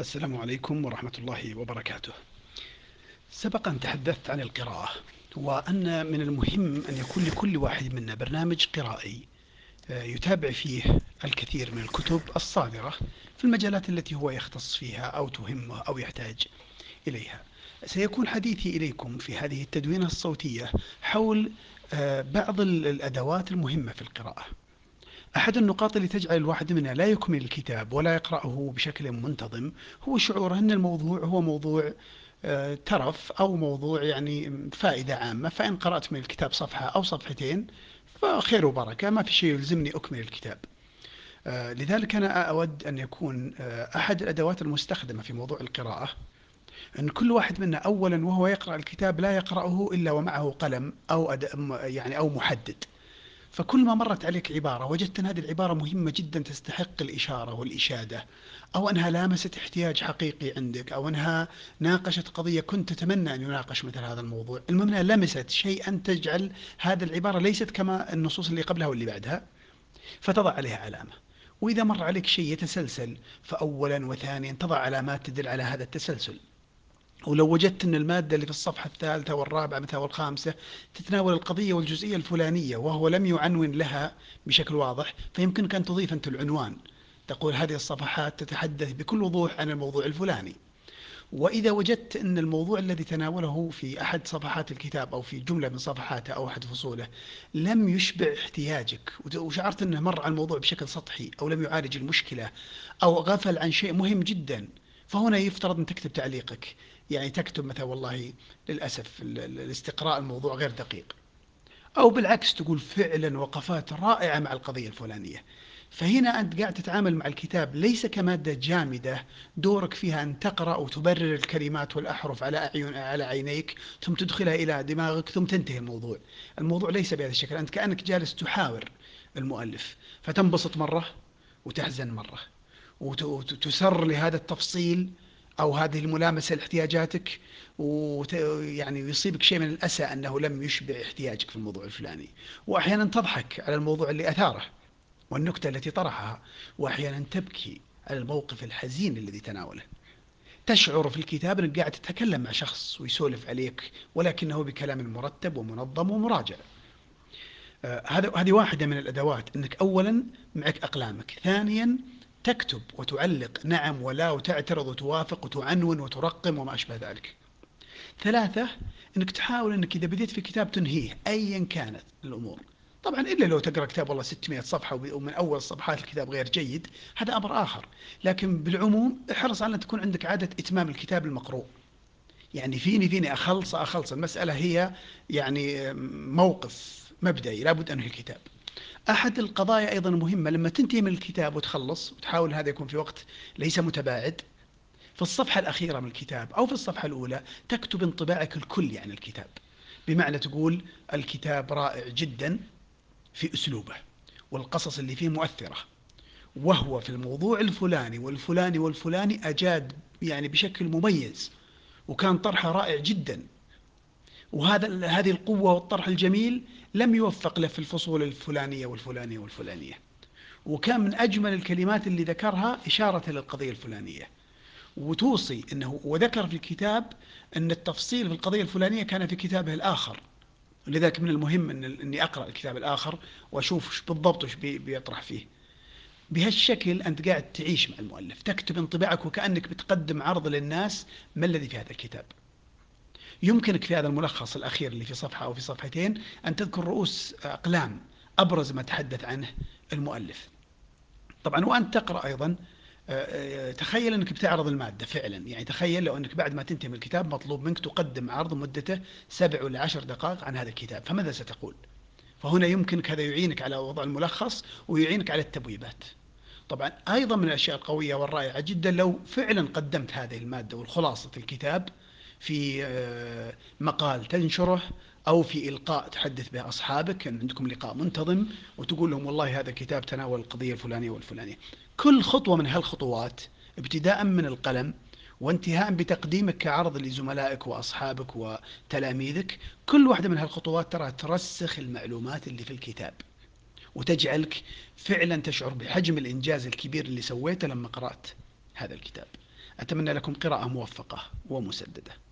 السلام عليكم ورحمة الله وبركاته. سبق أن تحدثت عن القراءة وأن من المهم أن يكون لكل واحد منا برنامج قرائي آه، يتابع فيه الكثير من الكتب الصادرة في المجالات التي هو يختص فيها أو تهمه أو يحتاج إليها. سيكون حديثي إليكم في هذه التدوينة الصوتية حول آه، بعض الأدوات المهمة في القراءة. أحد النقاط اللي تجعل الواحد منا لا يكمل الكتاب ولا يقرأه بشكل منتظم هو شعوره أن الموضوع هو موضوع آه، ترف أو موضوع يعني فائدة عامة فإن قرأت من الكتاب صفحة أو صفحتين فخير وبركة ما في شيء يلزمني أكمل الكتاب. آه، لذلك أنا أود أن يكون آه، أحد الأدوات المستخدمة في موضوع القراءة أن كل واحد منا أولا وهو يقرأ الكتاب لا يقرأه إلا ومعه قلم أو يعني أو محدد. فكل ما مرت عليك عبارة وجدت أن هذه العبارة مهمة جدا تستحق الإشارة والإشادة أو أنها لامست احتياج حقيقي عندك أو أنها ناقشت قضية كنت تتمنى أن يناقش مثل هذا الموضوع. المهم أنها لمست شيئا تجعل هذه العبارة ليست كما النصوص اللي قبلها واللي بعدها فتضع عليها علامة. وإذا مر عليك شيء يتسلسل فأولا وثانيا تضع علامات تدل على هذا التسلسل. ولو وجدت أن المادة اللي في الصفحة الثالثة والرابعة مثلا والخامسة تتناول القضية والجزئية الفلانية وهو لم يعنون لها بشكل واضح فيمكنك أن تضيف أنت العنوان. تقول هذه الصفحات تتحدث بكل وضوح عن الموضوع الفلاني. وإذا وجدت أن الموضوع الذي تناوله في أحد صفحات الكتاب أو في جملة من صفحاته أو أحد فصوله لم يشبع احتياجك وشعرت أنه مر على الموضوع بشكل سطحي أو لم يعالج المشكلة أو غفل عن شيء مهم جدا فهنا يفترض أن تكتب تعليقك. يعني تكتب مثلا والله للأسف الاستقراء الموضوع غير دقيق. أو بالعكس تقول فعلا وقفات رائعة مع القضية الفلانية. فهنا أنت قاعد تتعامل مع الكتاب ليس كمادة جامدة دورك فيها أن تقرأ وتبرر الكلمات والأحرف على أعين على عينيك ثم تدخلها إلى دماغك ثم تنتهي الموضوع. الموضوع ليس بهذا الشكل. أنت كأنك جالس تحاور المؤلف. فتنبسط مرة وتحزن مرة. وتسر لهذا التفصيل أو هذه الملامسة لاحتياجاتك ويعني يصيبك شيء من الأسى أنه لم يشبع احتياجك في الموضوع الفلاني. وأحيانا تضحك على الموضوع اللي أثاره والنكتة التي طرحها. وأحيانا تبكي على الموقف الحزين الذي تناوله. تشعر في الكتاب أنك قاعد تتكلم مع شخص ويسولف عليك ولكنه بكلام مرتب ومنظم ومراجع. آه، هذا هذه واحدة من الأدوات أنك أولا معك أقلامك. ثانيا تكتب وتعلق نعم ولا وتعترض وتوافق وتعنون وترقم وما أشبه ذلك. ثلاثة أنك تحاول أنك إذا بديت في كتاب تنهيه أيا كانت الأمور. طبعا إلا لو تقرأ كتاب والله 600 صفحة ومن أول صفحات الكتاب غير جيد هذا أمر آخر. لكن بالعموم احرص على أن تكون عندك عادة إتمام الكتاب المقروء. يعني فيني فيني أخلص أخلص. المسألة هي يعني موقف مبدئي لابد أنهي الكتاب. أحد القضايا أيضا مهمة. لما تنتهي من الكتاب وتخلص وتحاول هذا يكون في وقت ليس متباعد في الصفحة الأخيرة من الكتاب أو في الصفحة الأولى تكتب انطباعك الكلي عن الكتاب بمعنى تقول الكتاب رائع جدا في أسلوبه والقصص اللي فيه مؤثرة وهو في الموضوع الفلاني والفلاني والفلاني أجاد يعني بشكل مميز وكان طرحه رائع جدا. وهذا هذه القوة والطرح الجميل لم يوفق له في الفصول الفلانية والفلانية والفلانية. وكان من أجمل الكلمات اللي ذكرها إشارة للقضية الفلانية. وتوصي أنه وذكر في الكتاب أن التفصيل في القضية الفلانية كان في كتابه الآخر. لذلك من المهم أن أني أقرأ الكتاب الآخر وأشوف بالضبط وش بيطرح فيه. بهالشكل أنت قاعد تعيش مع المؤلف تكتب انطباعك وكأنك بتقدم عرض للناس ما الذي في هذا الكتاب. يمكنك في هذا الملخص الأخير اللي في صفحة أو في صفحتين أن تذكر رؤوس أقلام أبرز ما تحدث عنه المؤلف. طبعا وأنت تقرأ أيضا آه، آه، تخيل أنك بتعرض المادة فعلا. يعني تخيل لو أنك بعد ما تنتهي من الكتاب مطلوب منك تقدم عرض مدته سبع ولا عشر دقائق عن هذا الكتاب. فماذا ستقول؟ فهنا يمكنك هذا يعينك على وضع الملخص ويعينك على التبويبات. طبعا أيضا من الأشياء القوية والرائعة جدا لو فعلا قدمت هذه المادة والخلاصة الكتاب في آه، مقال تنشره أو في إلقاء تحدث به أصحابك كان عندكم لقاء منتظم وتقول لهم والله هذا كتاب تناول القضية الفلانية والفلانية. كل خطوة من هالخطوات ابتداء من القلم وانتهاء بتقديمك كعرض لزملائك وأصحابك وتلاميذك كل واحدة من هالخطوات ترى ترسخ المعلومات اللي في الكتاب وتجعلك فعلا تشعر بحجم الإنجاز الكبير اللي سويته لما قرأت هذا الكتاب. أتمنى لكم قراءة موفقة ومسددة.